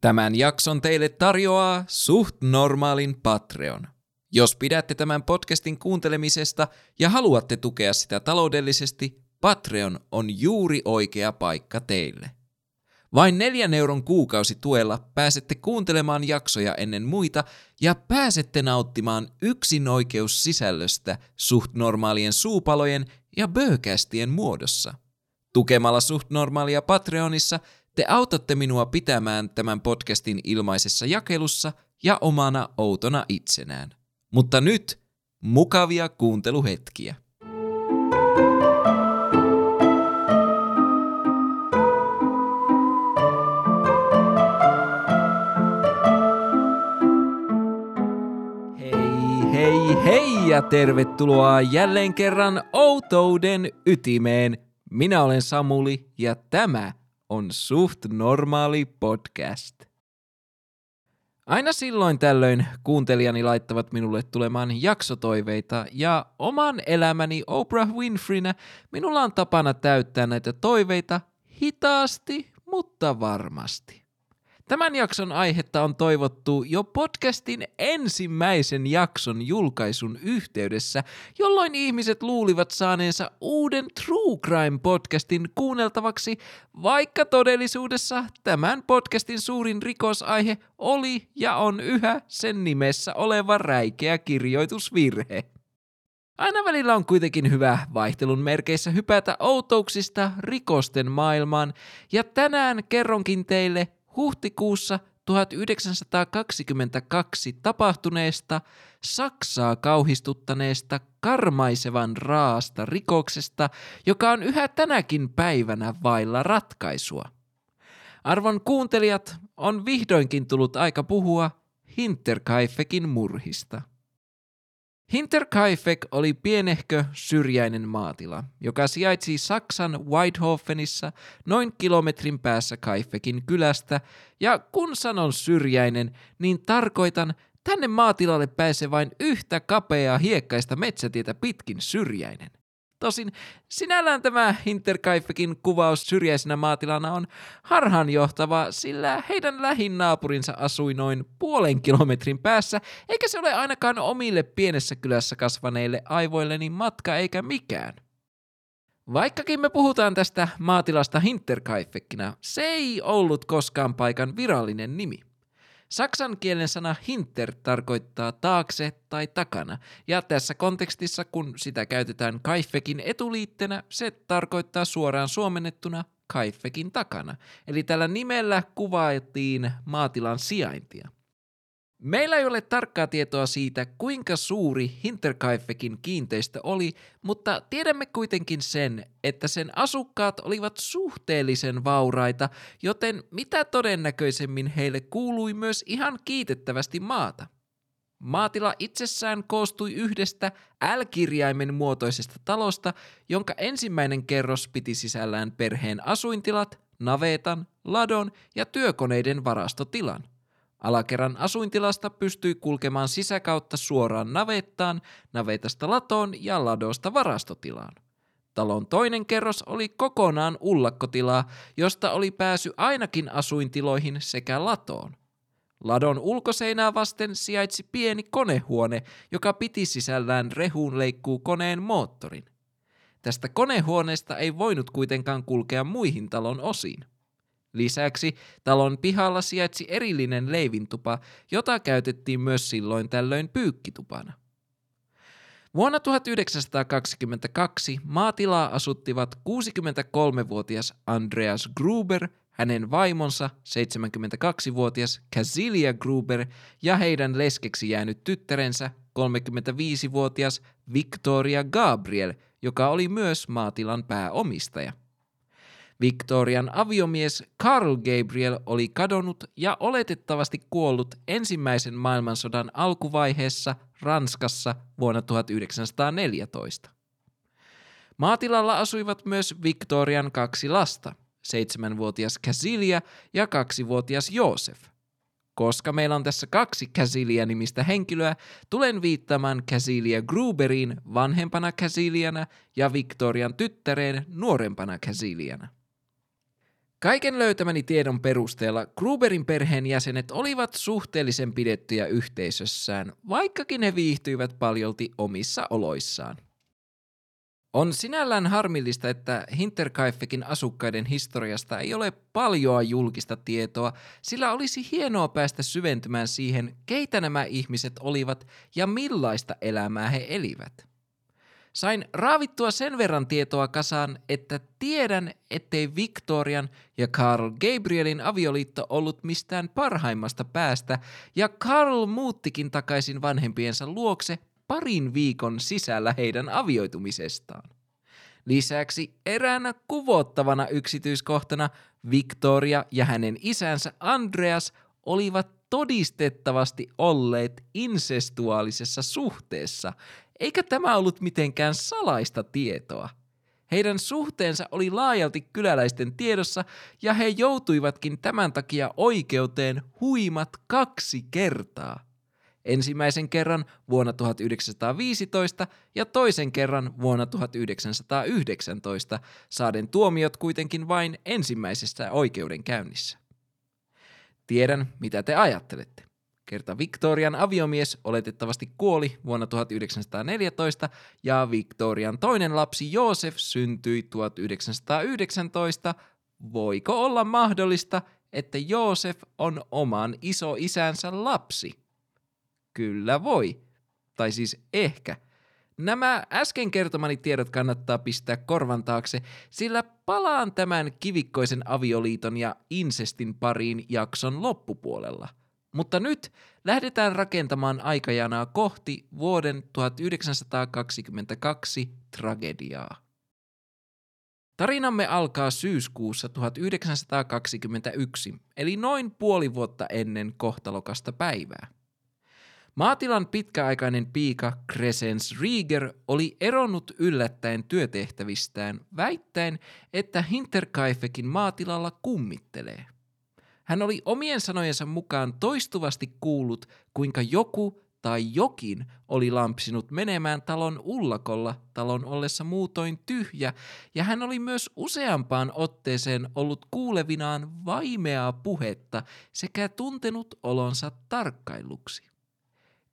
Tämän jakson teille tarjoaa suht normaalin Patreon. Jos pidätte tämän podcastin kuuntelemisesta ja haluatte tukea sitä taloudellisesti, Patreon on juuri oikea paikka teille. Vain neljän euron kuukausituella pääsette kuuntelemaan jaksoja ennen muita ja pääsette nauttimaan yksin oikeus sisällöstä suht normaalien suupalojen ja böökästien muodossa. Tukemalla suht normaalia Patreonissa te autatte minua pitämään tämän podcastin ilmaisessa jakelussa ja omana outona itsenään. Mutta nyt mukavia kuunteluhetkiä. Hei, hei, hei ja tervetuloa jälleen kerran outouden ytimeen. Minä olen Samuli ja tämä on suht normaali podcast. Aina silloin tällöin kuuntelijani laittavat minulle tulemaan jaksotoiveita ja oman elämäni Oprah Winfreynä minulla on tapana täyttää näitä toiveita hitaasti, mutta varmasti. Tämän jakson aihetta on toivottu jo podcastin ensimmäisen jakson julkaisun yhteydessä, jolloin ihmiset luulivat saaneensa uuden True Crime-podcastin kuunneltavaksi, vaikka todellisuudessa tämän podcastin suurin rikosaihe oli ja on yhä sen nimessä oleva räikeä kirjoitusvirhe. Aina välillä on kuitenkin hyvä vaihtelun merkeissä hypätä outouksista rikosten maailmaan, ja tänään kerronkin teille huhtikuussa 1922 tapahtuneesta Saksaa kauhistuttaneesta karmaisevan raasta rikoksesta, joka on yhä tänäkin päivänä vailla ratkaisua. Arvon kuuntelijat, on vihdoinkin tullut aika puhua Hinterkaifekin murhista. Hinterkaifeck oli pienehkö syrjäinen maatila, joka sijaitsi Saksan Weidhofenissa noin kilometrin päässä Kaifekin kylästä, ja kun sanon syrjäinen, niin tarkoitan tänne maatilalle pääsee vain yhtä kapeaa hiekkaista metsätietä pitkin syrjäinen. Tosin sinällään tämä Hinterkaifekin kuvaus syrjäisenä maatilana on harhaanjohtava, sillä heidän lähin naapurinsa asui noin puolen kilometrin päässä, eikä se ole ainakaan omille pienessä kylässä kasvaneille aivoilleni matka eikä mikään. Vaikkakin me puhutaan tästä maatilasta Hinterkaifekkinä, se ei ollut koskaan paikan virallinen nimi. Saksan kielen sana hinter tarkoittaa taakse tai takana, ja tässä kontekstissa, kun sitä käytetään kaifekin etuliittenä, se tarkoittaa suoraan suomennettuna kaifekin takana. Eli tällä nimellä kuvailtiin maatilan sijaintia. Meillä ei ole tarkkaa tietoa siitä, kuinka suuri Hinterkaifekin kiinteistö oli, mutta tiedämme kuitenkin sen, että sen asukkaat olivat suhteellisen vauraita, joten mitä todennäköisemmin heille kuului myös ihan kiitettävästi maata. Maatila itsessään koostui yhdestä L-kirjaimen muotoisesta talosta, jonka ensimmäinen kerros piti sisällään perheen asuintilat, navetan, ladon ja työkoneiden varastotilan – Alakerran asuintilasta pystyi kulkemaan sisäkautta suoraan navettaan, navetasta latoon ja ladosta varastotilaan. Talon toinen kerros oli kokonaan ullakkotilaa, josta oli pääsy ainakin asuintiloihin sekä latoon. Ladon ulkoseinää vasten sijaitsi pieni konehuone, joka piti sisällään leikkuu koneen moottorin. Tästä konehuoneesta ei voinut kuitenkaan kulkea muihin talon osiin. Lisäksi talon pihalla sijaitsi erillinen leivintupa, jota käytettiin myös silloin tällöin pyykkitupana. Vuonna 1922 maatilaa asuttivat 63-vuotias Andreas Gruber, hänen vaimonsa 72-vuotias Casilia Gruber ja heidän leskeksi jäänyt tyttärensä 35-vuotias Victoria Gabriel, joka oli myös maatilan pääomistaja. Victorian aviomies Carl Gabriel oli kadonnut ja oletettavasti kuollut ensimmäisen maailmansodan alkuvaiheessa Ranskassa vuonna 1914. Maatilalla asuivat myös Victorian kaksi lasta, seitsemänvuotias Casilia ja kaksivuotias Joosef. Koska meillä on tässä kaksi Casilia-nimistä henkilöä, tulen viittamaan Casilia Gruberiin vanhempana Casiliana ja Victorian tyttäreen nuorempana Casiliana. Kaiken löytämäni tiedon perusteella Gruberin perheen jäsenet olivat suhteellisen pidettyjä yhteisössään, vaikkakin he viihtyivät paljolti omissa oloissaan. On sinällään harmillista, että Hinterkaifekin asukkaiden historiasta ei ole paljoa julkista tietoa, sillä olisi hienoa päästä syventymään siihen, keitä nämä ihmiset olivat ja millaista elämää he elivät. Sain raavittua sen verran tietoa kasaan, että tiedän, ettei Victorian ja Carl Gabrielin avioliitto ollut mistään parhaimmasta päästä, ja Carl muuttikin takaisin vanhempiensa luokse parin viikon sisällä heidän avioitumisestaan. Lisäksi eräänä kuvottavana yksityiskohtana Victoria ja hänen isänsä Andreas olivat todistettavasti olleet insestuaalisessa suhteessa, eikä tämä ollut mitenkään salaista tietoa. Heidän suhteensa oli laajalti kyläläisten tiedossa ja he joutuivatkin tämän takia oikeuteen huimat kaksi kertaa. Ensimmäisen kerran vuonna 1915 ja toisen kerran vuonna 1919, saaden tuomiot kuitenkin vain ensimmäisessä oikeudenkäynnissä. Tiedän, mitä te ajattelette. Kerta Victorian aviomies oletettavasti kuoli vuonna 1914 ja Victorian toinen lapsi Joosef syntyi 1919. Voiko olla mahdollista, että Joosef on oman isoisänsä lapsi? Kyllä voi. Tai siis ehkä. Nämä äsken kertomani tiedot kannattaa pistää korvan taakse, sillä palaan tämän kivikkoisen avioliiton ja insestin pariin jakson loppupuolella. Mutta nyt lähdetään rakentamaan aikajanaa kohti vuoden 1922 tragediaa. Tarinamme alkaa syyskuussa 1921, eli noin puoli vuotta ennen kohtalokasta päivää. Maatilan pitkäaikainen piika Crescens Rieger oli eronnut yllättäen työtehtävistään, väittäen, että Hinterkaifekin maatilalla kummittelee. Hän oli omien sanojensa mukaan toistuvasti kuullut, kuinka joku tai jokin oli lampsinut menemään talon ullakolla talon ollessa muutoin tyhjä, ja hän oli myös useampaan otteeseen ollut kuulevinaan vaimeaa puhetta sekä tuntenut olonsa tarkkailuksi.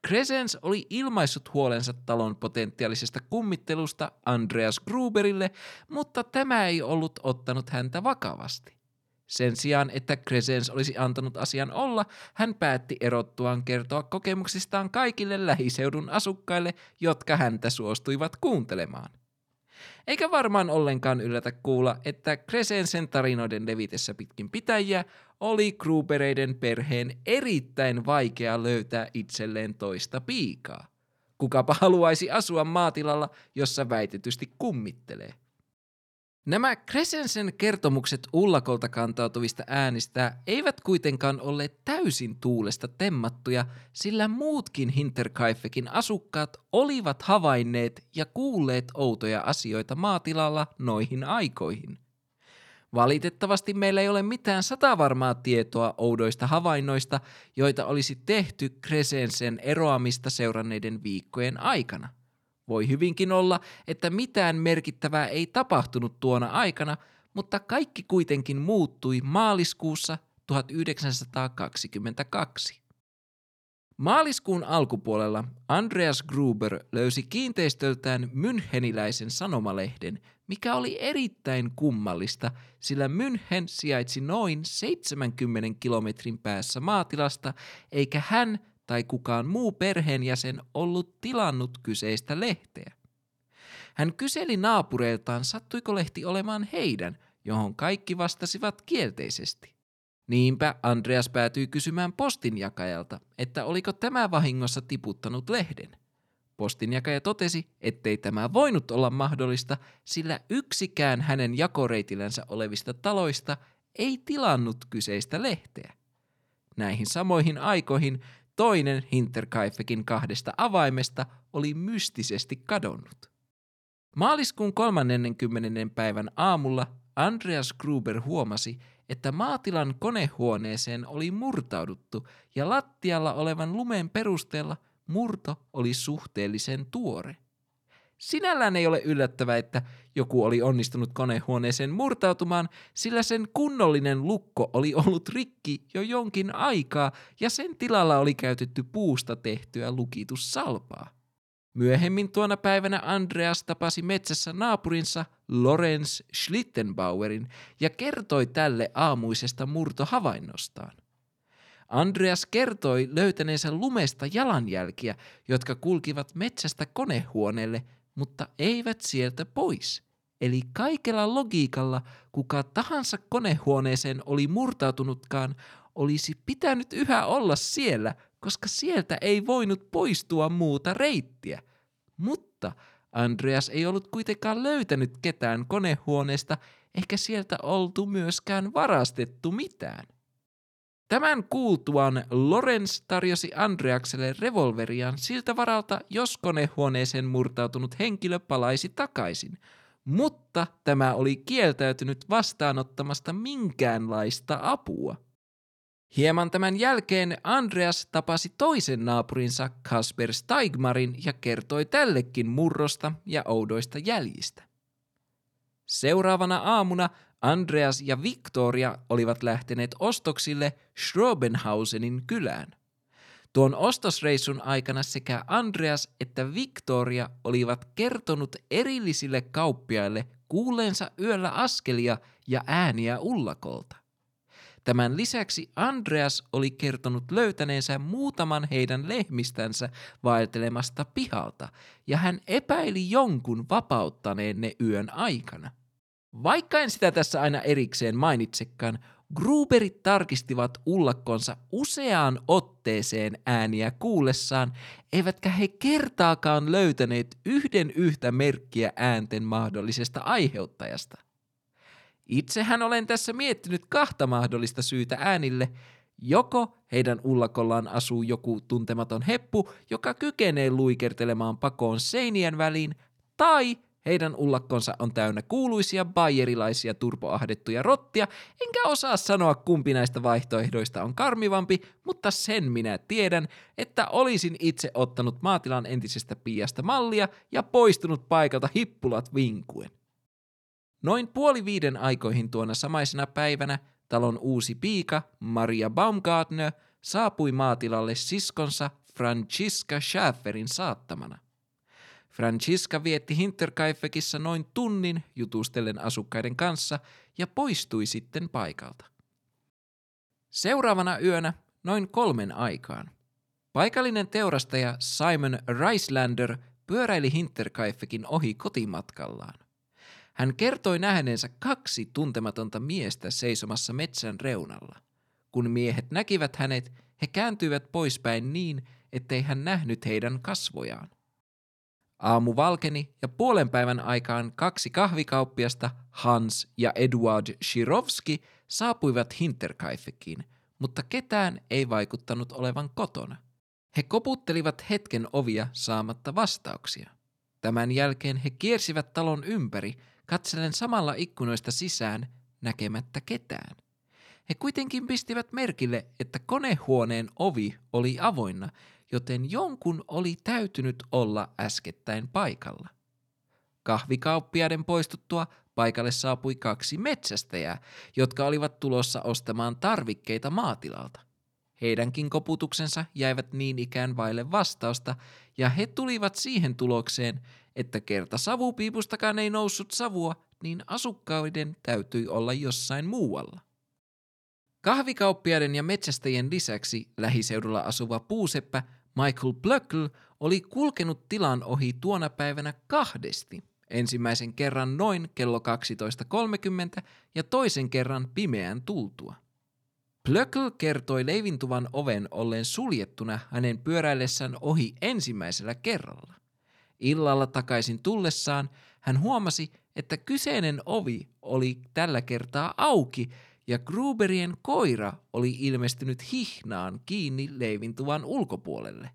Crescens oli ilmaissut huolensa talon potentiaalisesta kummittelusta Andreas Gruberille, mutta tämä ei ollut ottanut häntä vakavasti. Sen sijaan, että Crescens olisi antanut asian olla, hän päätti erottuaan kertoa kokemuksistaan kaikille lähiseudun asukkaille, jotka häntä suostuivat kuuntelemaan. Eikä varmaan ollenkaan yllätä kuulla, että Crescensen tarinoiden levitessä pitkin pitäjiä oli Grubereiden perheen erittäin vaikea löytää itselleen toista piikaa. Kukapa haluaisi asua maatilalla, jossa väitetysti kummittelee. Nämä Crescensen kertomukset ullakolta kantautuvista äänistä eivät kuitenkaan ole täysin tuulesta temmattuja, sillä muutkin Hinterkaifekin asukkaat olivat havainneet ja kuulleet outoja asioita maatilalla noihin aikoihin. Valitettavasti meillä ei ole mitään satavarmaa tietoa oudoista havainnoista, joita olisi tehty Crescensen eroamista seuranneiden viikkojen aikana – voi hyvinkin olla, että mitään merkittävää ei tapahtunut tuona aikana, mutta kaikki kuitenkin muuttui maaliskuussa 1922. Maaliskuun alkupuolella Andreas Gruber löysi kiinteistöltään Müncheniläisen sanomalehden, mikä oli erittäin kummallista, sillä München sijaitsi noin 70 kilometrin päässä maatilasta, eikä hän tai kukaan muu perheenjäsen ollut tilannut kyseistä lehteä. Hän kyseli naapureiltaan, sattuiko lehti olemaan heidän, johon kaikki vastasivat kielteisesti. Niinpä Andreas päätyi kysymään postinjakajalta, että oliko tämä vahingossa tiputtanut lehden. Postinjakaja totesi, ettei tämä voinut olla mahdollista, sillä yksikään hänen jakoreitillänsä olevista taloista ei tilannut kyseistä lehteä. Näihin samoihin aikoihin Toinen Hinterkaifekin kahdesta avaimesta oli mystisesti kadonnut. Maaliskuun 30. päivän aamulla Andreas Gruber huomasi, että maatilan konehuoneeseen oli murtauduttu ja lattialla olevan lumen perusteella murto oli suhteellisen tuore. Sinällään ei ole yllättävää, että joku oli onnistunut konehuoneeseen murtautumaan, sillä sen kunnollinen lukko oli ollut rikki jo jonkin aikaa ja sen tilalla oli käytetty puusta tehtyä lukitussalpaa. Myöhemmin tuona päivänä Andreas tapasi metsässä naapurinsa Lorenz Schlittenbauerin ja kertoi tälle aamuisesta murtohavainnostaan. Andreas kertoi löytäneensä lumesta jalanjälkiä, jotka kulkivat metsästä konehuoneelle, mutta eivät sieltä pois. Eli kaikella logiikalla kuka tahansa konehuoneeseen oli murtautunutkaan, olisi pitänyt yhä olla siellä, koska sieltä ei voinut poistua muuta reittiä. Mutta Andreas ei ollut kuitenkaan löytänyt ketään konehuoneesta, eikä sieltä oltu myöskään varastettu mitään. Tämän kuultuaan Lorenz tarjosi Andreakselle revolveriaan siltä varalta, jos konehuoneeseen murtautunut henkilö palaisi takaisin, mutta tämä oli kieltäytynyt vastaanottamasta minkäänlaista apua. Hieman tämän jälkeen Andreas tapasi toisen naapurinsa Kasper Steigmarin ja kertoi tällekin murrosta ja oudoista jäljistä. Seuraavana aamuna Andreas ja Victoria olivat lähteneet ostoksille Schrobenhausenin kylään. Tuon ostosreissun aikana sekä Andreas että Victoria olivat kertonut erillisille kauppiaille kuuleensa yöllä askelia ja ääniä ullakolta. Tämän lisäksi Andreas oli kertonut löytäneensä muutaman heidän lehmistänsä vaeltelemasta pihalta, ja hän epäili jonkun vapauttaneen ne yön aikana. Vaikka en sitä tässä aina erikseen mainitsekaan, Gruberit tarkistivat ullakkonsa useaan otteeseen ääniä kuullessaan, eivätkä he kertaakaan löytäneet yhden yhtä merkkiä äänten mahdollisesta aiheuttajasta. Itsehän olen tässä miettinyt kahta mahdollista syytä äänille. Joko heidän ullakollaan asuu joku tuntematon heppu, joka kykenee luikertelemaan pakoon seinien väliin, tai heidän ullakkonsa on täynnä kuuluisia bayerilaisia turpoahdettuja rottia, enkä osaa sanoa kumpi näistä vaihtoehdoista on karmivampi, mutta sen minä tiedän, että olisin itse ottanut maatilan entisestä piiasta mallia ja poistunut paikalta hippulat vinkuen. Noin puoli viiden aikoihin tuona samaisena päivänä talon uusi piika, Maria Baumgartner, saapui maatilalle siskonsa Franziska Schäferin saattamana. Franziska vietti Hinterkaifekissa noin tunnin jutustellen asukkaiden kanssa ja poistui sitten paikalta. Seuraavana yönä noin kolmen aikaan. Paikallinen teurastaja Simon Reislander pyöräili Hinterkaifekin ohi kotimatkallaan. Hän kertoi nähneensä kaksi tuntematonta miestä seisomassa metsän reunalla. Kun miehet näkivät hänet, he kääntyivät poispäin niin, ettei hän nähnyt heidän kasvojaan. Aamu valkeni ja puolen päivän aikaan kaksi kahvikauppiasta, Hans ja Eduard Shirovski, saapuivat Hinterkaifekiin, mutta ketään ei vaikuttanut olevan kotona. He koputtelivat hetken ovia saamatta vastauksia. Tämän jälkeen he kiersivät talon ympäri katselen samalla ikkunoista sisään näkemättä ketään. He kuitenkin pistivät merkille, että konehuoneen ovi oli avoinna, joten jonkun oli täytynyt olla äskettäin paikalla. Kahvikauppiaiden poistuttua paikalle saapui kaksi metsästäjää, jotka olivat tulossa ostamaan tarvikkeita maatilalta. Heidänkin koputuksensa jäivät niin ikään vaille vastausta, ja he tulivat siihen tulokseen, että kerta savupiipustakaan ei noussut savua, niin asukkaiden täytyi olla jossain muualla. Kahvikauppiaiden ja metsästäjien lisäksi lähiseudulla asuva puuseppä Michael Blöckl oli kulkenut tilan ohi tuona päivänä kahdesti. Ensimmäisen kerran noin kello 12.30 ja toisen kerran pimeän tultua. Plöckl kertoi leivintuvan oven olleen suljettuna hänen pyöräillessään ohi ensimmäisellä kerralla. Illalla takaisin tullessaan hän huomasi, että kyseinen ovi oli tällä kertaa auki ja Gruberien koira oli ilmestynyt hihnaan kiinni leivintuvan ulkopuolelle.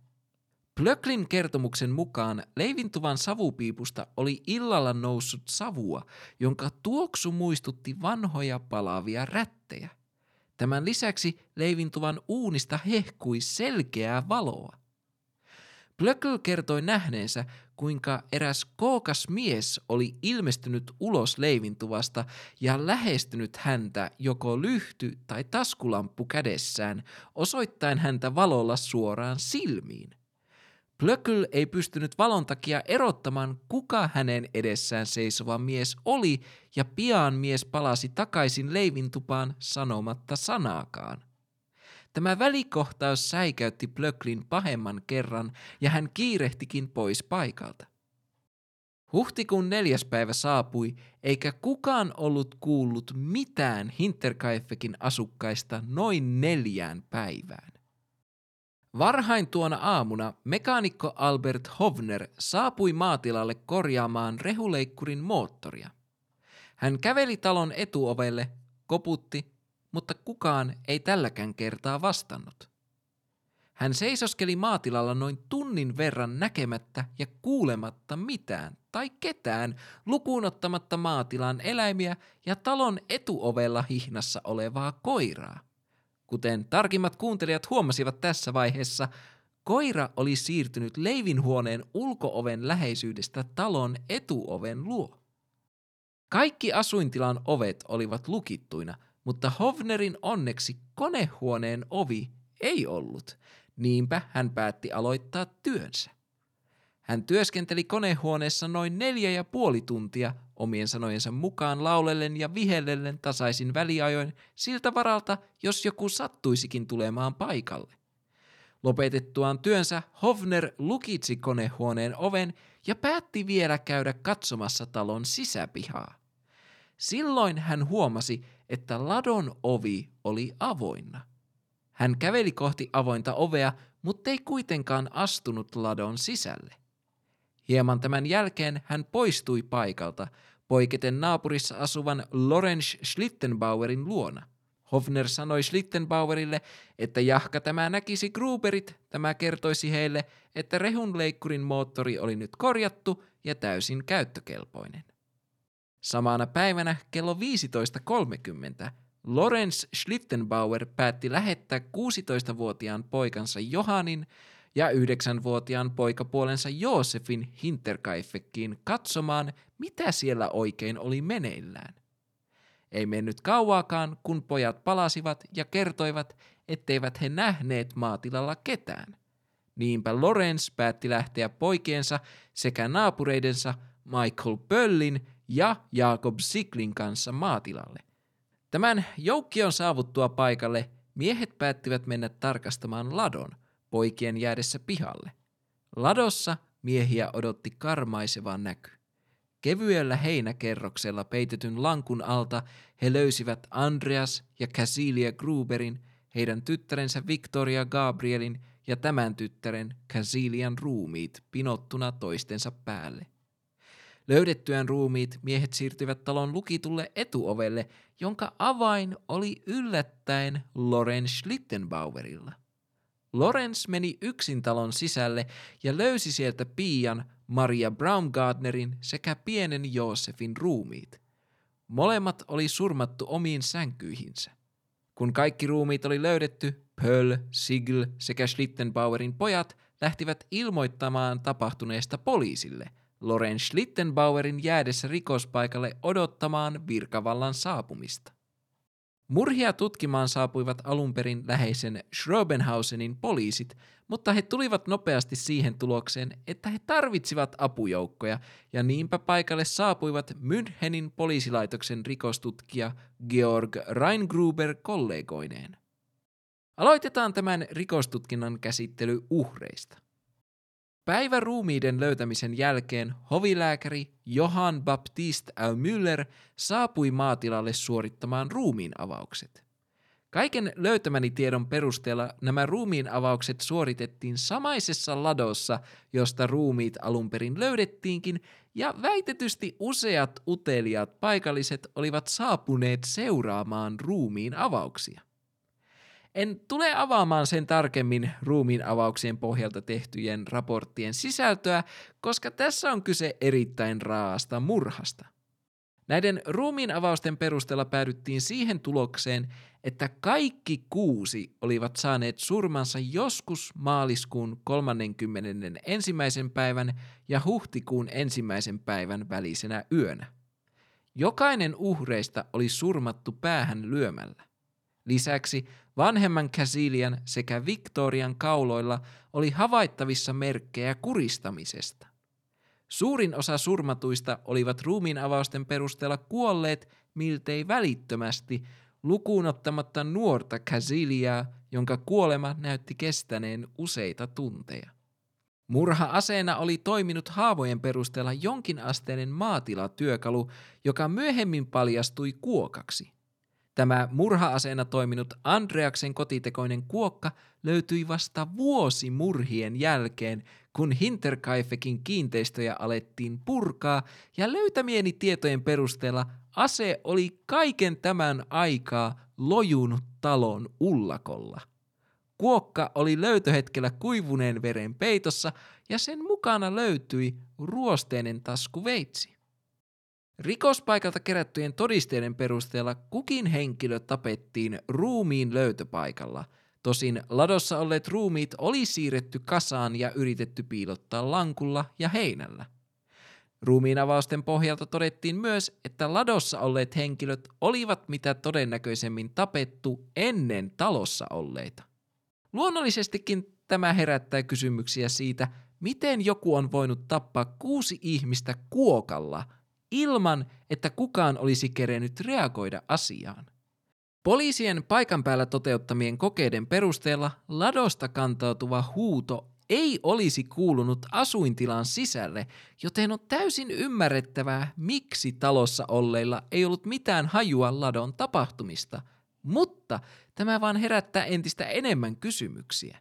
Plöklin kertomuksen mukaan leivintuvan savupiipusta oli illalla noussut savua, jonka tuoksu muistutti vanhoja palavia rättejä. Tämän lisäksi leivintuvan uunista hehkui selkeää valoa. Plöckl kertoi nähneensä, kuinka eräs kookas mies oli ilmestynyt ulos leivintuvasta ja lähestynyt häntä joko lyhty tai taskulamppu kädessään, osoittaen häntä valolla suoraan silmiin. Plöckl ei pystynyt valon takia erottamaan, kuka hänen edessään seisova mies oli, ja pian mies palasi takaisin leivintupaan sanomatta sanaakaan. Tämä välikohtaus säikäytti Plöklin pahemman kerran, ja hän kiirehtikin pois paikalta. Huhtikuun neljäs päivä saapui, eikä kukaan ollut kuullut mitään Hinterkaifekin asukkaista noin neljään päivään. Varhain tuona aamuna mekaanikko Albert Hovner saapui maatilalle korjaamaan rehuleikkurin moottoria. Hän käveli talon etuovelle, koputti, mutta kukaan ei tälläkään kertaa vastannut. Hän seisoskeli maatilalla noin tunnin verran näkemättä ja kuulematta mitään tai ketään lukuun ottamatta maatilan eläimiä ja talon etuovella hihnassa olevaa koiraa. Kuten tarkimmat kuuntelijat huomasivat tässä vaiheessa, koira oli siirtynyt leivinhuoneen ulkooven läheisyydestä talon etuoven luo. Kaikki asuintilan ovet olivat lukittuina, mutta Hovnerin onneksi konehuoneen ovi ei ollut, niinpä hän päätti aloittaa työnsä. Hän työskenteli konehuoneessa noin neljä ja puoli tuntia omien sanojensa mukaan laulellen ja vihellellen tasaisin väliajoin siltä varalta, jos joku sattuisikin tulemaan paikalle. Lopetettuaan työnsä Hovner lukitsi konehuoneen oven ja päätti vielä käydä katsomassa talon sisäpihaa. Silloin hän huomasi, että ladon ovi oli avoinna. Hän käveli kohti avointa ovea, mutta ei kuitenkaan astunut ladon sisälle. Hieman tämän jälkeen hän poistui paikalta, poiketen naapurissa asuvan Lorenz Schlittenbauerin luona. Hofner sanoi Schlittenbauerille, että jahka tämä näkisi Gruberit, tämä kertoisi heille, että rehunleikkurin moottori oli nyt korjattu ja täysin käyttökelpoinen. Samana päivänä kello 15.30 Lorenz Schlittenbauer päätti lähettää 16-vuotiaan poikansa Johanin ja yhdeksänvuotiaan poikapuolensa Joosefin Hinterkaifekkiin katsomaan, mitä siellä oikein oli meneillään. Ei mennyt kauaakaan, kun pojat palasivat ja kertoivat, etteivät he nähneet maatilalla ketään. Niinpä Lorenz päätti lähteä poikiensa sekä naapureidensa Michael Pöllin ja Jakob Siklin kanssa maatilalle. Tämän joukkion saavuttua paikalle miehet päättivät mennä tarkastamaan ladon – poikien jäädessä pihalle. Ladossa miehiä odotti karmaiseva näky. Kevyellä heinäkerroksella peitetyn lankun alta he löysivät Andreas ja Casilia Gruberin, heidän tyttärensä Victoria Gabrielin ja tämän tyttären Casilian ruumiit pinottuna toistensa päälle. Löydettyään ruumiit miehet siirtyivät talon lukitulle etuovelle, jonka avain oli yllättäen Loren Schlittenbauerilla. Lorenz meni yksin talon sisälle ja löysi sieltä Pian, Maria Braumgartnerin sekä pienen Joosefin ruumiit. Molemmat oli surmattu omiin sänkyihinsä. Kun kaikki ruumiit oli löydetty, Pöll, Sigl sekä Schlittenbauerin pojat lähtivät ilmoittamaan tapahtuneesta poliisille, Loren Schlittenbauerin jäädessä rikospaikalle odottamaan virkavallan saapumista. Murhia tutkimaan saapuivat alun perin läheisen Schrobenhausenin poliisit, mutta he tulivat nopeasti siihen tulokseen, että he tarvitsivat apujoukkoja, ja niinpä paikalle saapuivat Münchenin poliisilaitoksen rikostutkija Georg Reingruber kollegoineen. Aloitetaan tämän rikostutkinnan käsittely uhreista. Päivä ruumiiden löytämisen jälkeen hovilääkäri Johann Baptist. Müller saapui maatilalle suorittamaan ruumiin avaukset. Kaiken löytämäni tiedon perusteella nämä ruumiin avaukset suoritettiin samaisessa ladossa, josta ruumiit alun perin löydettiinkin, ja väitetysti useat uteliaat paikalliset olivat saapuneet seuraamaan ruumiin avauksia. En tule avaamaan sen tarkemmin ruumiin avauksien pohjalta tehtyjen raporttien sisältöä, koska tässä on kyse erittäin raasta murhasta. Näiden ruumiin avausten perusteella päädyttiin siihen tulokseen, että kaikki kuusi olivat saaneet surmansa joskus maaliskuun 31. päivän ja huhtikuun ensimmäisen päivän välisenä yönä. Jokainen uhreista oli surmattu päähän lyömällä. Lisäksi vanhemman Casilian sekä Victorian kauloilla oli havaittavissa merkkejä kuristamisesta. Suurin osa surmatuista olivat ruumiin avausten perusteella kuolleet miltei välittömästi, lukuun ottamatta nuorta Casiliaa, jonka kuolema näytti kestäneen useita tunteja. Murha-aseena oli toiminut haavojen perusteella jonkinasteinen maatilatyökalu, joka myöhemmin paljastui kuokaksi. Tämä murha-aseena toiminut Andreaksen kotitekoinen kuokka löytyi vasta vuosi murhien jälkeen, kun Hinterkaifekin kiinteistöjä alettiin purkaa ja löytämieni tietojen perusteella ase oli kaiken tämän aikaa lojunut talon ullakolla. Kuokka oli löytöhetkellä kuivuneen veren peitossa ja sen mukana löytyi ruosteinen taskuveitsi. Rikospaikalta kerättyjen todisteiden perusteella kukin henkilö tapettiin ruumiin löytöpaikalla. Tosin ladossa olleet ruumiit oli siirretty kasaan ja yritetty piilottaa lankulla ja heinällä. Ruumiin avausten pohjalta todettiin myös, että ladossa olleet henkilöt olivat mitä todennäköisemmin tapettu ennen talossa olleita. Luonnollisestikin tämä herättää kysymyksiä siitä, miten joku on voinut tappaa kuusi ihmistä kuokalla ilman, että kukaan olisi kerennyt reagoida asiaan. Poliisien paikan päällä toteuttamien kokeiden perusteella ladosta kantautuva huuto ei olisi kuulunut asuintilan sisälle, joten on täysin ymmärrettävää, miksi talossa olleilla ei ollut mitään hajua ladon tapahtumista, mutta tämä vaan herättää entistä enemmän kysymyksiä.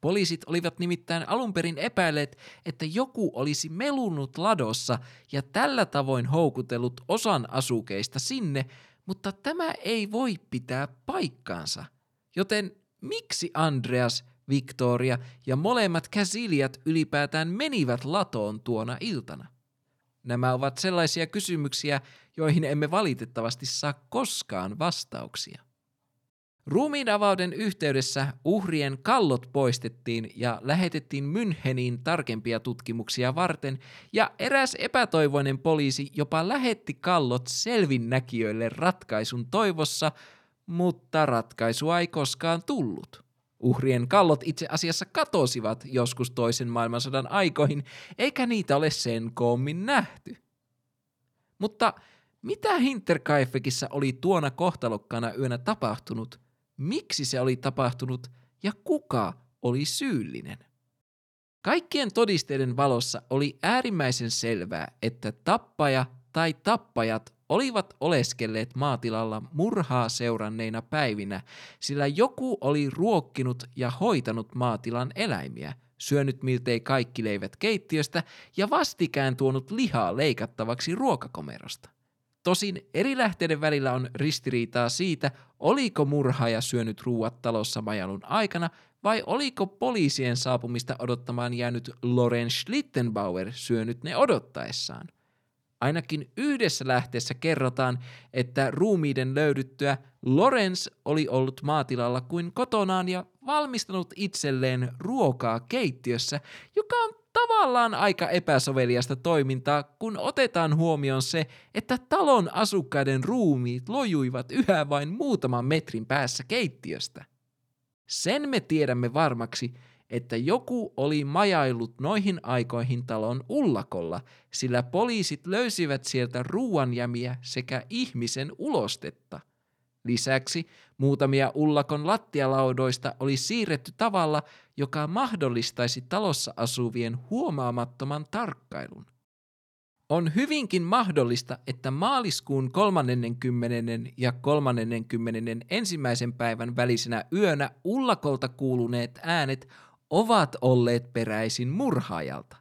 Poliisit olivat nimittäin alun perin epäilleet, että joku olisi melunut ladossa ja tällä tavoin houkutellut osan asukeista sinne, mutta tämä ei voi pitää paikkaansa. Joten miksi Andreas, Victoria ja molemmat käsilijät ylipäätään menivät latoon tuona iltana? Nämä ovat sellaisia kysymyksiä, joihin emme valitettavasti saa koskaan vastauksia. Ruumiin avauden yhteydessä uhrien kallot poistettiin ja lähetettiin Müncheniin tarkempia tutkimuksia varten, ja eräs epätoivoinen poliisi jopa lähetti kallot selvinnäkijöille ratkaisun toivossa, mutta ratkaisua ei koskaan tullut. Uhrien kallot itse asiassa katosivat joskus toisen maailmansodan aikoihin, eikä niitä ole sen koommin nähty. Mutta mitä Hinterkaifekissä oli tuona kohtalokkaana yönä tapahtunut – miksi se oli tapahtunut ja kuka oli syyllinen. Kaikkien todisteiden valossa oli äärimmäisen selvää, että tappaja tai tappajat olivat oleskelleet maatilalla murhaa seuranneina päivinä, sillä joku oli ruokkinut ja hoitanut maatilan eläimiä, syönyt miltei kaikki leivät keittiöstä ja vastikään tuonut lihaa leikattavaksi ruokakomerosta. Tosin eri lähteiden välillä on ristiriitaa siitä, oliko murhaaja syönyt ruuat talossa majalun aikana vai oliko poliisien saapumista odottamaan jäänyt Loren Schlittenbauer syönyt ne odottaessaan. Ainakin yhdessä lähteessä kerrotaan, että ruumiiden löydyttyä Lorenz oli ollut maatilalla kuin kotonaan ja valmistanut itselleen ruokaa keittiössä, joka on tavallaan aika epäsoveliasta toimintaa, kun otetaan huomioon se, että talon asukkaiden ruumiit lojuivat yhä vain muutaman metrin päässä keittiöstä. Sen me tiedämme varmaksi, että joku oli majaillut noihin aikoihin talon ullakolla, sillä poliisit löysivät sieltä ruuanjämiä sekä ihmisen ulostetta. Lisäksi muutamia ullakon lattialaudoista oli siirretty tavalla, joka mahdollistaisi talossa asuvien huomaamattoman tarkkailun. On hyvinkin mahdollista, että maaliskuun 30. ja 31. ensimmäisen päivän välisenä yönä ullakolta kuuluneet äänet ovat olleet peräisin murhaajalta.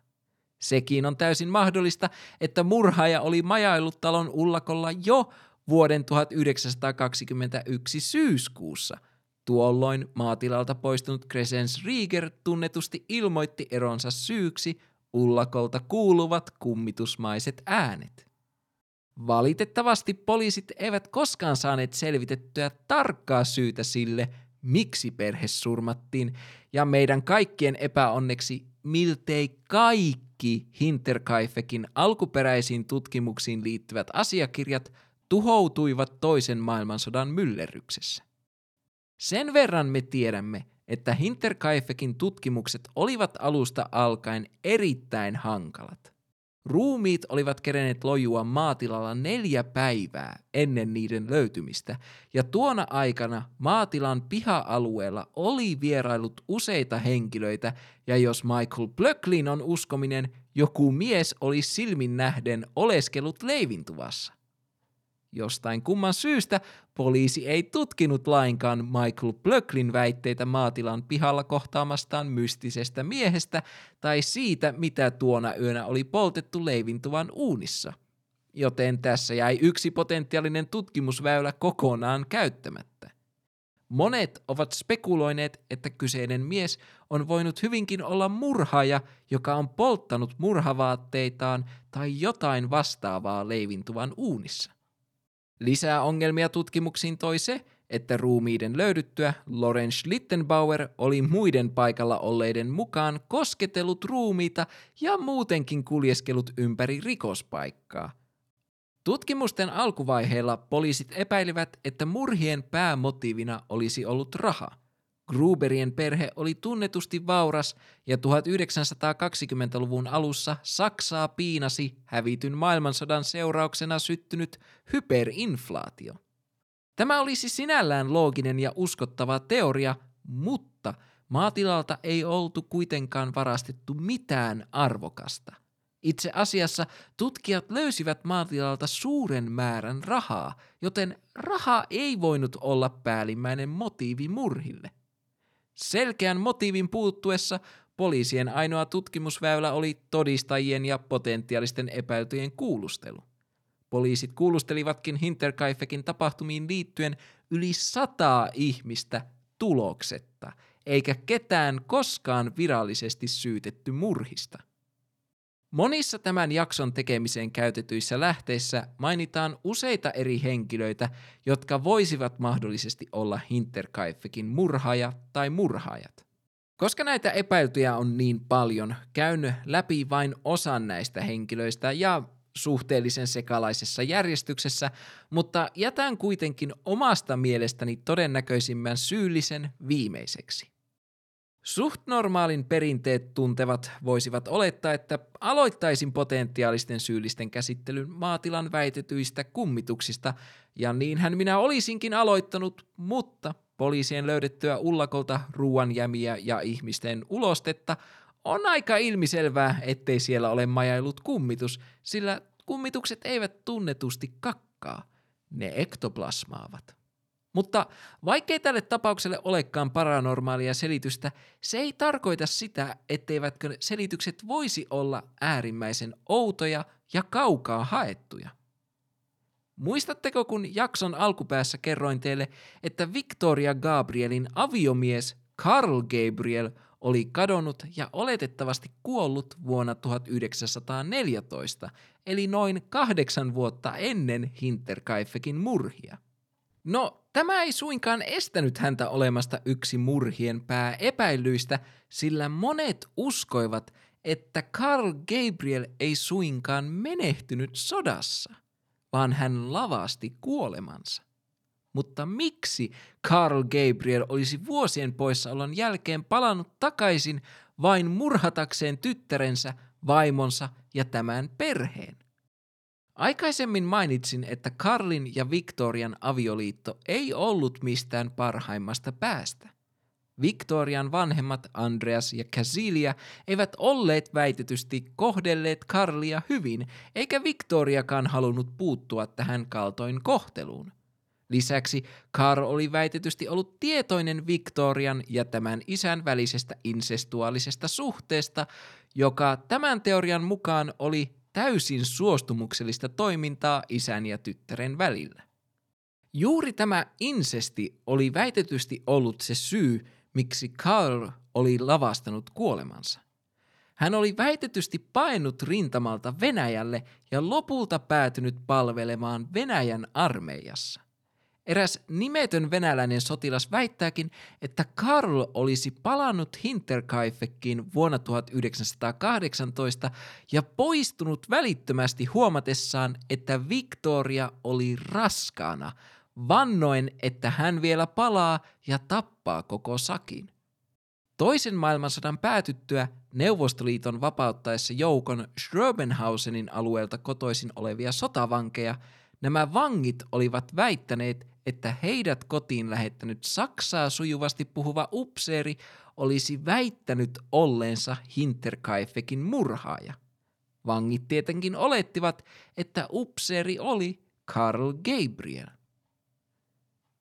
Sekin on täysin mahdollista, että murhaaja oli majaillut talon ullakolla jo vuoden 1921 syyskuussa. Tuolloin maatilalta poistunut Crescens Rieger tunnetusti ilmoitti eronsa syyksi ullakolta kuuluvat kummitusmaiset äänet. Valitettavasti poliisit eivät koskaan saaneet selvitettyä tarkkaa syytä sille, miksi perhe surmattiin, ja meidän kaikkien epäonneksi miltei kaikki Hinterkaifekin alkuperäisiin tutkimuksiin liittyvät asiakirjat tuhoutuivat toisen maailmansodan myllerryksessä. Sen verran me tiedämme, että Hinterkaifekin tutkimukset olivat alusta alkaen erittäin hankalat. Ruumiit olivat kerenneet lojua maatilalla neljä päivää ennen niiden löytymistä, ja tuona aikana maatilan piha-alueella oli vierailut useita henkilöitä, ja jos Michael Blöcklin on uskominen, joku mies oli silmin nähden oleskellut leivintuvassa. Jostain kumman syystä poliisi ei tutkinut lainkaan Michael Blöcklin väitteitä maatilan pihalla kohtaamastaan mystisestä miehestä tai siitä, mitä tuona yönä oli poltettu leivintuvan uunissa. Joten tässä jäi yksi potentiaalinen tutkimusväylä kokonaan käyttämättä. Monet ovat spekuloineet, että kyseinen mies on voinut hyvinkin olla murhaaja, joka on polttanut murhavaatteitaan tai jotain vastaavaa leivintuvan uunissa. Lisää ongelmia tutkimuksiin toi se, että ruumiiden löydyttyä Lorenz Littenbauer oli muiden paikalla olleiden mukaan kosketellut ruumiita ja muutenkin kuljeskellut ympäri rikospaikkaa. Tutkimusten alkuvaiheella poliisit epäilivät, että murhien päämotiivina olisi ollut raha – Gruberien perhe oli tunnetusti vauras ja 1920-luvun alussa Saksaa piinasi hävityn maailmansodan seurauksena syttynyt hyperinflaatio. Tämä olisi sinällään looginen ja uskottava teoria, mutta maatilalta ei oltu kuitenkaan varastettu mitään arvokasta. Itse asiassa tutkijat löysivät maatilalta suuren määrän rahaa, joten raha ei voinut olla päällimmäinen motiivi murhille. Selkeän motiivin puuttuessa poliisien ainoa tutkimusväylä oli todistajien ja potentiaalisten epäiltyjen kuulustelu. Poliisit kuulustelivatkin Hinterkaifekin tapahtumiin liittyen yli sataa ihmistä tuloksetta, eikä ketään koskaan virallisesti syytetty murhista. Monissa tämän jakson tekemiseen käytetyissä lähteissä mainitaan useita eri henkilöitä, jotka voisivat mahdollisesti olla Hinterkaifekin murhaaja tai murhaajat. Koska näitä epäiltyjä on niin paljon, käyn läpi vain osan näistä henkilöistä ja suhteellisen sekalaisessa järjestyksessä, mutta jätän kuitenkin omasta mielestäni todennäköisimmän syyllisen viimeiseksi. Suht normaalin perinteet tuntevat voisivat olettaa, että aloittaisin potentiaalisten syyllisten käsittelyn maatilan väitetyistä kummituksista, ja niinhän minä olisinkin aloittanut, mutta poliisien löydettyä ullakolta ruoanjämiä ja ihmisten ulostetta on aika ilmiselvää, ettei siellä ole majailut kummitus, sillä kummitukset eivät tunnetusti kakkaa, ne ektoplasmaavat. Mutta vaikkei tälle tapaukselle olekaan paranormaalia selitystä, se ei tarkoita sitä, etteivätkö selitykset voisi olla äärimmäisen outoja ja kaukaa haettuja. Muistatteko, kun jakson alkupäässä kerroin teille, että Victoria Gabrielin aviomies Carl Gabriel oli kadonnut ja oletettavasti kuollut vuonna 1914, eli noin kahdeksan vuotta ennen Hinterkaifekin murhia – No, tämä ei suinkaan estänyt häntä olemasta yksi murhien pää epäilyistä, sillä monet uskoivat, että Carl Gabriel ei suinkaan menehtynyt sodassa, vaan hän lavasti kuolemansa. Mutta miksi Carl Gabriel olisi vuosien poissaolon jälkeen palannut takaisin vain murhatakseen tyttärensä, vaimonsa ja tämän perheen? Aikaisemmin mainitsin, että Karlin ja Victorian avioliitto ei ollut mistään parhaimmasta päästä. Victorian vanhemmat Andreas ja Casilia eivät olleet väitetysti kohdelleet Karlia hyvin, eikä Victoriakaan halunnut puuttua tähän kaltoin kohteluun. Lisäksi Karl oli väitetysti ollut tietoinen Victorian ja tämän isän välisestä insestuaalisesta suhteesta, joka tämän teorian mukaan oli täysin suostumuksellista toimintaa isän ja tyttären välillä. Juuri tämä insesti oli väitetysti ollut se syy, miksi Carl oli lavastanut kuolemansa. Hän oli väitetysti painut rintamalta Venäjälle ja lopulta päätynyt palvelemaan Venäjän armeijassa. Eräs nimetön venäläinen sotilas väittääkin, että Karl olisi palannut Hinterkaifekiin vuonna 1918 ja poistunut välittömästi huomatessaan, että Victoria oli raskaana, vannoen, että hän vielä palaa ja tappaa koko sakin. Toisen maailmansodan päätyttyä Neuvostoliiton vapauttaessa joukon Schrobenhausenin alueelta kotoisin olevia sotavankeja, nämä vangit olivat väittäneet, että heidät kotiin lähettänyt Saksaa sujuvasti puhuva upseeri olisi väittänyt olleensa Hinterkaifekin murhaaja. Vangit tietenkin olettivat, että upseeri oli Karl Gabriel.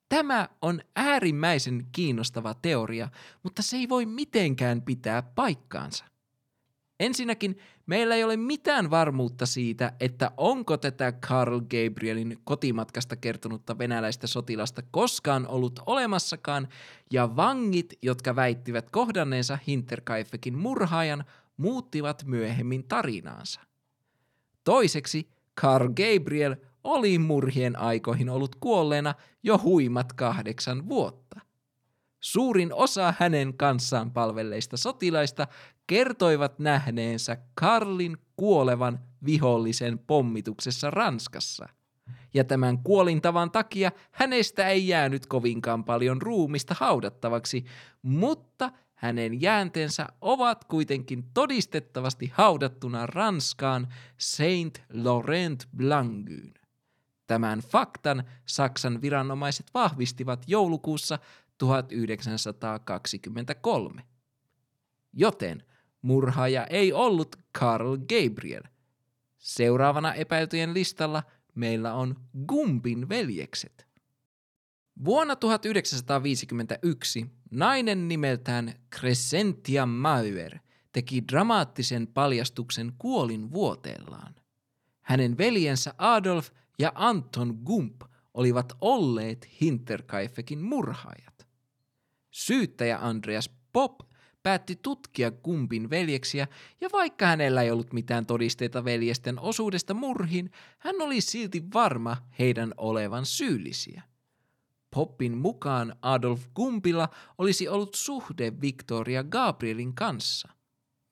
Tämä on äärimmäisen kiinnostava teoria, mutta se ei voi mitenkään pitää paikkaansa. Ensinnäkin meillä ei ole mitään varmuutta siitä, että onko tätä Karl Gabrielin kotimatkasta kertonutta venäläistä sotilasta koskaan ollut olemassakaan, ja vangit, jotka väittivät kohdanneensa Hinterkaifekin murhaajan, muuttivat myöhemmin tarinaansa. Toiseksi Karl Gabriel oli murhien aikoihin ollut kuolleena jo huimat kahdeksan vuotta. Suurin osa hänen kanssaan palvelleista sotilaista kertoivat nähneensä Karlin kuolevan vihollisen pommituksessa Ranskassa. Ja tämän kuolintavan takia hänestä ei jäänyt kovinkaan paljon ruumista haudattavaksi, mutta hänen jäänteensä ovat kuitenkin todistettavasti haudattuna Ranskaan Saint Laurent Blangyyn. Tämän faktan Saksan viranomaiset vahvistivat joulukuussa 1923. Joten murhaaja ei ollut Karl Gabriel. Seuraavana epäiltyjen listalla meillä on Gumbin veljekset. Vuonna 1951 nainen nimeltään Crescentia Mauer teki dramaattisen paljastuksen kuolin vuoteellaan. Hänen veljensä Adolf ja Anton Gump olivat olleet Hinterkaifekin murhaajat. Syyttäjä Andreas Pop päätti tutkia Gumpin veljeksiä, ja vaikka hänellä ei ollut mitään todisteita veljesten osuudesta murhin, hän oli silti varma heidän olevan syyllisiä. Poppin mukaan Adolf Gumpilla olisi ollut suhde Victoria Gabrielin kanssa.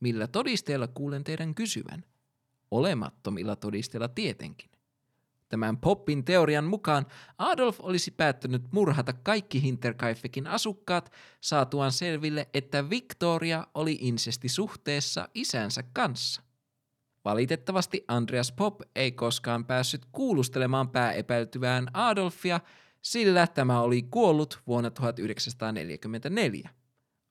Millä todisteella kuulen teidän kysyvän? Olemattomilla todisteilla tietenkin. Tämän Poppin teorian mukaan Adolf olisi päättänyt murhata kaikki Hinterkaifekin asukkaat saatuaan selville, että Victoria oli insesti suhteessa isänsä kanssa. Valitettavasti Andreas Pop ei koskaan päässyt kuulustelemaan pääepäiltyvään Adolfia, sillä tämä oli kuollut vuonna 1944.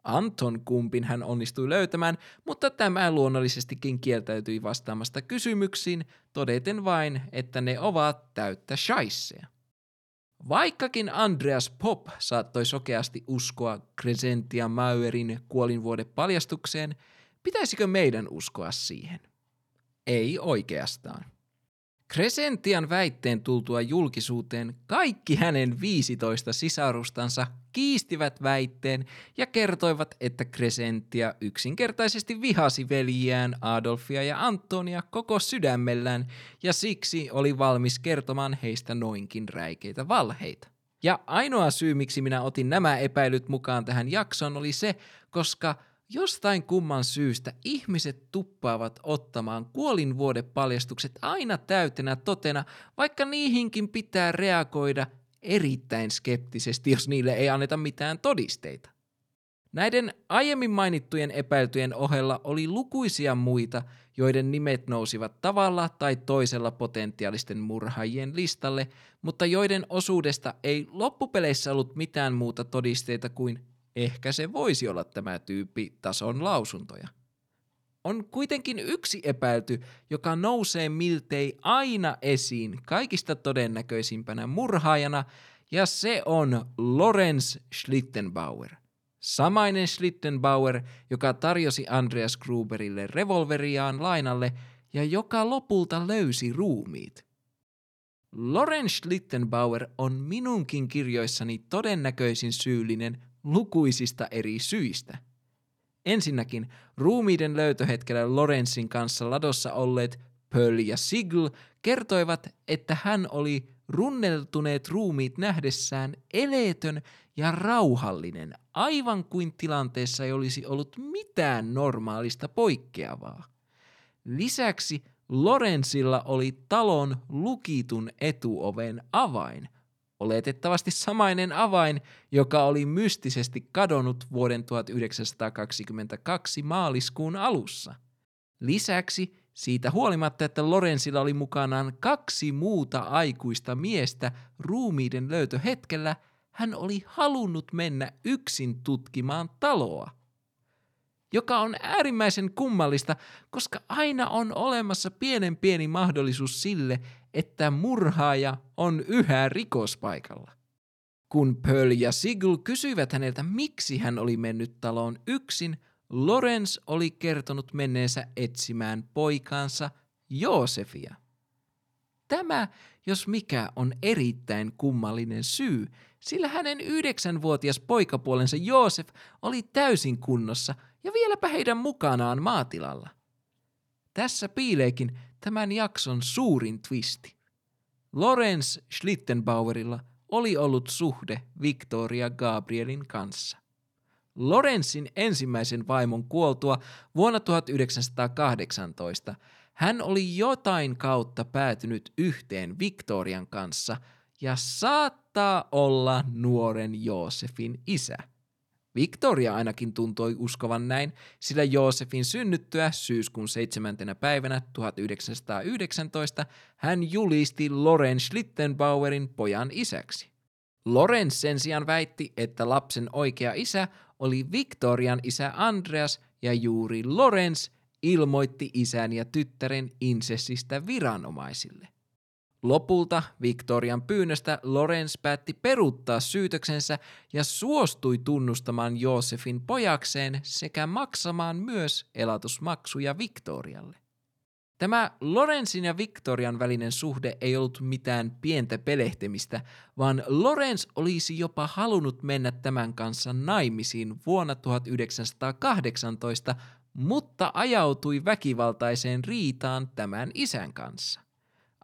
Anton kumpin hän onnistui löytämään, mutta tämä luonnollisestikin kieltäytyi vastaamasta kysymyksiin, todeten vain, että ne ovat täyttä shaisseja. Vaikkakin Andreas Pop saattoi sokeasti uskoa Crescentia Mauerin kuolinvuodepaljastukseen, pitäisikö meidän uskoa siihen? Ei oikeastaan. Crescentian väitteen tultua julkisuuteen kaikki hänen 15 sisarustansa kiistivät väitteen ja kertoivat, että Crescentia yksinkertaisesti vihasi veljiään Adolfia ja Antonia koko sydämellään ja siksi oli valmis kertomaan heistä noinkin räikeitä valheita. Ja ainoa syy, miksi minä otin nämä epäilyt mukaan tähän jaksoon, oli se, koska Jostain kumman syystä ihmiset tuppaavat ottamaan kuolinvuodepaljastukset aina täytenä totena, vaikka niihinkin pitää reagoida erittäin skeptisesti, jos niille ei anneta mitään todisteita. Näiden aiemmin mainittujen epäiltyjen ohella oli lukuisia muita, joiden nimet nousivat tavalla tai toisella potentiaalisten murhaajien listalle, mutta joiden osuudesta ei loppupeleissä ollut mitään muuta todisteita kuin Ehkä se voisi olla tämä tyyppi tason lausuntoja. On kuitenkin yksi epäilty, joka nousee miltei aina esiin kaikista todennäköisimpänä murhaajana, ja se on Lorenz Schlittenbauer. Samainen Schlittenbauer, joka tarjosi Andreas Gruberille revolveriaan lainalle ja joka lopulta löysi ruumiit. Lorenz Schlittenbauer on minunkin kirjoissani todennäköisin syyllinen lukuisista eri syistä. Ensinnäkin ruumiiden löytöhetkellä Lorenzin kanssa ladossa olleet Pearl ja Sigl kertoivat, että hän oli runneltuneet ruumiit nähdessään eleetön ja rauhallinen, aivan kuin tilanteessa ei olisi ollut mitään normaalista poikkeavaa. Lisäksi Lorenzilla oli talon lukitun etuoven avain, oletettavasti samainen avain, joka oli mystisesti kadonnut vuoden 1922 maaliskuun alussa. Lisäksi siitä huolimatta, että Lorenzilla oli mukanaan kaksi muuta aikuista miestä ruumiiden löytöhetkellä, hän oli halunnut mennä yksin tutkimaan taloa. Joka on äärimmäisen kummallista, koska aina on olemassa pienen pieni mahdollisuus sille, että murhaaja on yhä rikospaikalla. Kun Pearl ja Sigl kysyivät häneltä, miksi hän oli mennyt taloon yksin, Lorenz oli kertonut menneensä etsimään poikaansa Joosefia. Tämä, jos mikä, on erittäin kummallinen syy, sillä hänen yhdeksänvuotias poikapuolensa Joosef oli täysin kunnossa ja vieläpä heidän mukanaan maatilalla. Tässä piileekin tämän jakson suurin twisti. Lorenz Schlittenbauerilla oli ollut suhde Victoria Gabrielin kanssa. Lorenzin ensimmäisen vaimon kuoltua vuonna 1918 hän oli jotain kautta päätynyt yhteen Victorian kanssa ja saattaa olla nuoren Joosefin isä. Victoria ainakin tuntui uskovan näin, sillä Joosefin synnyttyä syyskuun 7. päivänä 1919 hän julisti Loren Schlittenbauerin pojan isäksi. Lorenz sen sijaan väitti, että lapsen oikea isä oli Victorian isä Andreas ja juuri Lorenz ilmoitti isän ja tyttären insessistä viranomaisille. Lopulta Victorian pyynnöstä Lorenz päätti peruuttaa syytöksensä ja suostui tunnustamaan Joosefin pojakseen sekä maksamaan myös elatusmaksuja Victorialle. Tämä Lorenzin ja Victorian välinen suhde ei ollut mitään pientä pelehtemistä, vaan Lorenz olisi jopa halunnut mennä tämän kanssa naimisiin vuonna 1918, mutta ajautui väkivaltaiseen riitaan tämän isän kanssa.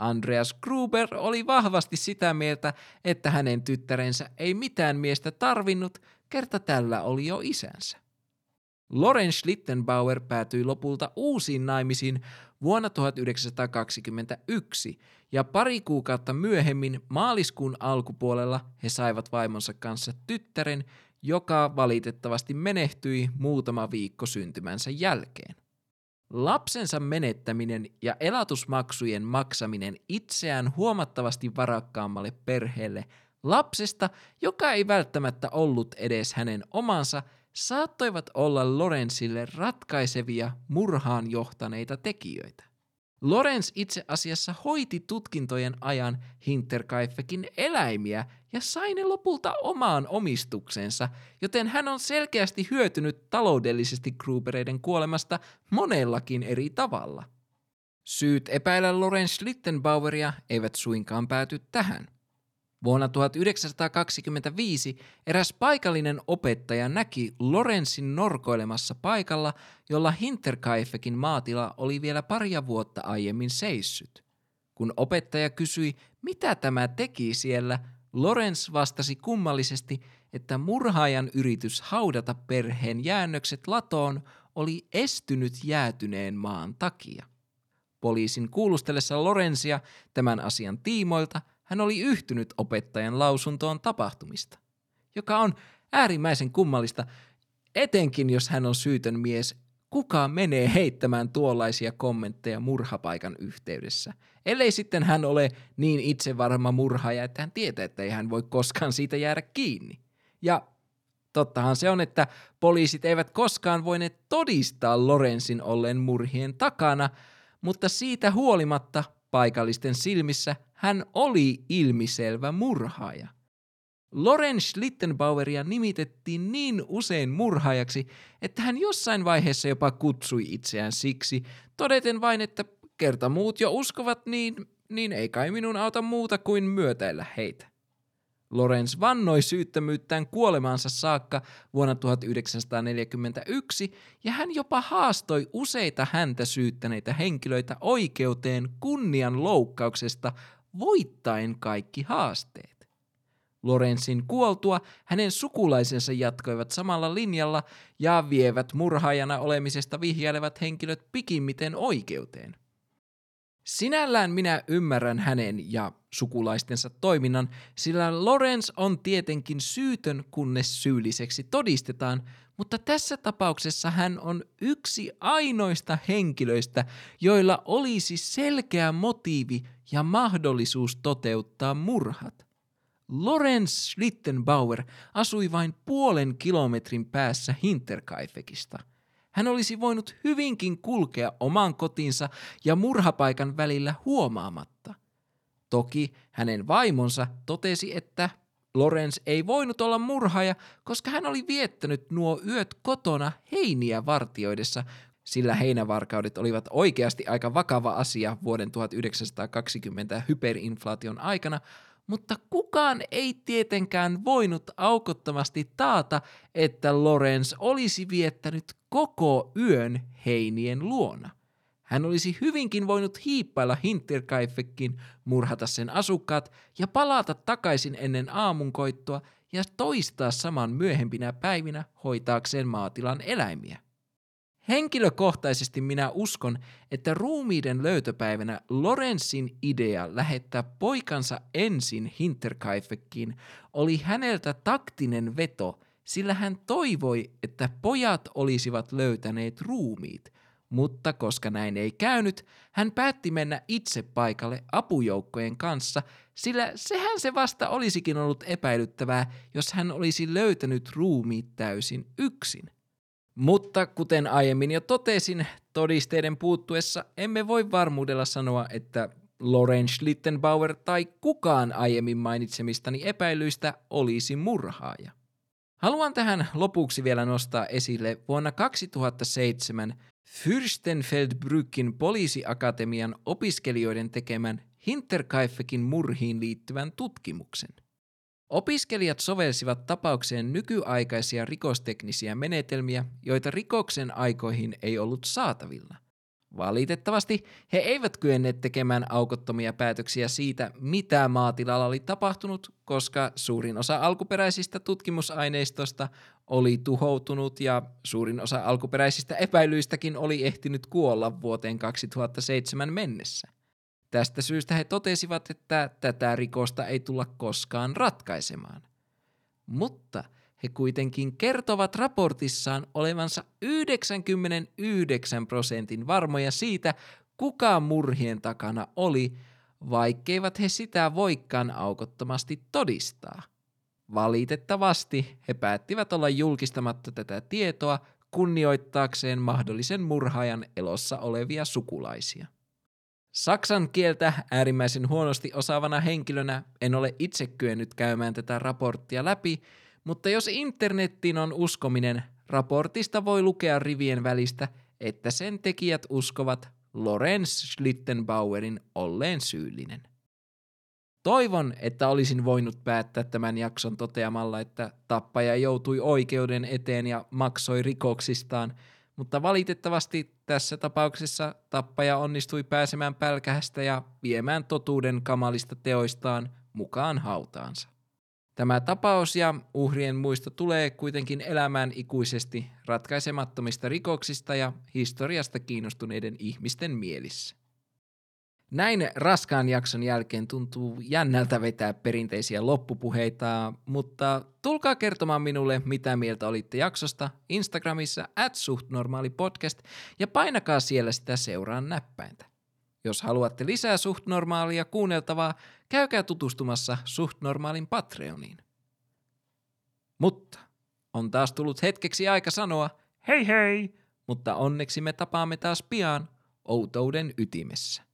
Andreas Gruber oli vahvasti sitä mieltä, että hänen tyttärensä ei mitään miestä tarvinnut, kerta tällä oli jo isänsä. Lorenz Schlittenbauer päätyi lopulta uusiin naimisiin vuonna 1921 ja pari kuukautta myöhemmin maaliskuun alkupuolella he saivat vaimonsa kanssa tyttären, joka valitettavasti menehtyi muutama viikko syntymänsä jälkeen. Lapsensa menettäminen ja elatusmaksujen maksaminen itseään huomattavasti varakkaammalle perheelle lapsesta, joka ei välttämättä ollut edes hänen omansa, saattoivat olla Lorenzille ratkaisevia murhaan johtaneita tekijöitä. Lorenz itse asiassa hoiti tutkintojen ajan Hinterkaifekin eläimiä ja sai ne lopulta omaan omistuksensa, joten hän on selkeästi hyötynyt taloudellisesti Grubereiden kuolemasta monellakin eri tavalla. Syyt epäillä Lorenz Schlittenbaueria eivät suinkaan pääty tähän – Vuonna 1925 eräs paikallinen opettaja näki Lorenzin norkoilemassa paikalla, jolla Hinterkaifekin maatila oli vielä paria vuotta aiemmin seissyt. Kun opettaja kysyi, mitä tämä teki siellä, Lorenz vastasi kummallisesti, että murhaajan yritys haudata perheen jäännökset latoon oli estynyt jäätyneen maan takia. Poliisin kuulustellessa Lorenzia tämän asian tiimoilta hän oli yhtynyt opettajan lausuntoon tapahtumista, joka on äärimmäisen kummallista, etenkin jos hän on syytön mies, kuka menee heittämään tuollaisia kommentteja murhapaikan yhteydessä, ellei sitten hän ole niin itsevarma murhaaja, että hän tietää, että ei hän voi koskaan siitä jäädä kiinni. Ja tottahan se on, että poliisit eivät koskaan voineet todistaa Lorenzin ollen murhien takana, mutta siitä huolimatta paikallisten silmissä hän oli ilmiselvä murhaaja. Lorenz Schlittenbaueria nimitettiin niin usein murhaajaksi, että hän jossain vaiheessa jopa kutsui itseään siksi, todeten vain, että kerta muut jo uskovat niin, niin ei kai minun auta muuta kuin myötäillä heitä. Lorenz vannoi syyttömyyttään kuolemaansa saakka vuonna 1941 ja hän jopa haastoi useita häntä syyttäneitä henkilöitä oikeuteen kunnian loukkauksesta voittaen kaikki haasteet. Lorenzin kuoltua hänen sukulaisensa jatkoivat samalla linjalla ja vievät murhaajana olemisesta vihjailevat henkilöt pikimmiten oikeuteen. Sinällään minä ymmärrän hänen ja sukulaistensa toiminnan, sillä Lorenz on tietenkin syytön, kunnes syylliseksi todistetaan, mutta tässä tapauksessa hän on yksi ainoista henkilöistä, joilla olisi selkeä motiivi ja mahdollisuus toteuttaa murhat. Lorenz Schlittenbauer asui vain puolen kilometrin päässä Hinterkaifekista – hän olisi voinut hyvinkin kulkea oman kotinsa ja murhapaikan välillä huomaamatta. Toki hänen vaimonsa totesi, että Lorenz ei voinut olla murhaaja, koska hän oli viettänyt nuo yöt kotona heiniä vartioidessa, sillä heinävarkaudet olivat oikeasti aika vakava asia vuoden 1920 hyperinflaation aikana, mutta kukaan ei tietenkään voinut aukottomasti taata, että Lorenz olisi viettänyt koko yön heinien luona. Hän olisi hyvinkin voinut hiippailla Hinterkaifekin, murhata sen asukkaat ja palata takaisin ennen aamunkoittoa ja toistaa saman myöhempinä päivinä hoitaakseen maatilan eläimiä. Henkilökohtaisesti minä uskon, että ruumiiden löytöpäivänä Lorenzin idea lähettää poikansa ensin Hinterkaifekin oli häneltä taktinen veto, sillä hän toivoi, että pojat olisivat löytäneet ruumiit, mutta koska näin ei käynyt, hän päätti mennä itse paikalle apujoukkojen kanssa, sillä sehän se vasta olisikin ollut epäilyttävää, jos hän olisi löytänyt ruumiit täysin yksin – mutta kuten aiemmin jo totesin, todisteiden puuttuessa emme voi varmuudella sanoa, että Lorenz Schlittenbauer tai kukaan aiemmin mainitsemistani epäilyistä olisi murhaaja. Haluan tähän lopuksi vielä nostaa esille vuonna 2007 Fürstenfeldbrückin poliisiakatemian opiskelijoiden tekemän Hinterkaifekin murhiin liittyvän tutkimuksen. Opiskelijat sovelsivat tapaukseen nykyaikaisia rikosteknisiä menetelmiä, joita rikoksen aikoihin ei ollut saatavilla. Valitettavasti he eivät kyenneet tekemään aukottomia päätöksiä siitä, mitä maatilalla oli tapahtunut, koska suurin osa alkuperäisistä tutkimusaineistosta oli tuhoutunut ja suurin osa alkuperäisistä epäilyistäkin oli ehtinyt kuolla vuoteen 2007 mennessä. Tästä syystä he totesivat, että tätä rikosta ei tulla koskaan ratkaisemaan. Mutta he kuitenkin kertovat raportissaan olevansa 99 prosentin varmoja siitä, kuka murhien takana oli, vaikkeivat he sitä voikaan aukottomasti todistaa. Valitettavasti he päättivät olla julkistamatta tätä tietoa kunnioittaakseen mahdollisen murhaajan elossa olevia sukulaisia. Saksan kieltä äärimmäisen huonosti osaavana henkilönä en ole itse kyennyt käymään tätä raporttia läpi, mutta jos internettiin on uskominen, raportista voi lukea rivien välistä, että sen tekijät uskovat Lorenz Schlittenbauerin olleen syyllinen. Toivon, että olisin voinut päättää tämän jakson toteamalla, että tappaja joutui oikeuden eteen ja maksoi rikoksistaan – mutta valitettavasti tässä tapauksessa tappaja onnistui pääsemään pälkähästä ja viemään totuuden kamalista teoistaan mukaan hautaansa. Tämä tapaus ja uhrien muisto tulee kuitenkin elämään ikuisesti ratkaisemattomista rikoksista ja historiasta kiinnostuneiden ihmisten mielissä. Näin raskaan jakson jälkeen tuntuu jännältä vetää perinteisiä loppupuheita, mutta tulkaa kertomaan minulle, mitä mieltä olitte jaksosta Instagramissa at suhtnormaalipodcast ja painakaa siellä sitä seuraan näppäintä. Jos haluatte lisää suhtnormaalia kuunneltavaa, käykää tutustumassa suhtnormaalin Patreoniin. Mutta on taas tullut hetkeksi aika sanoa hei hei, mutta onneksi me tapaamme taas pian outouden ytimessä.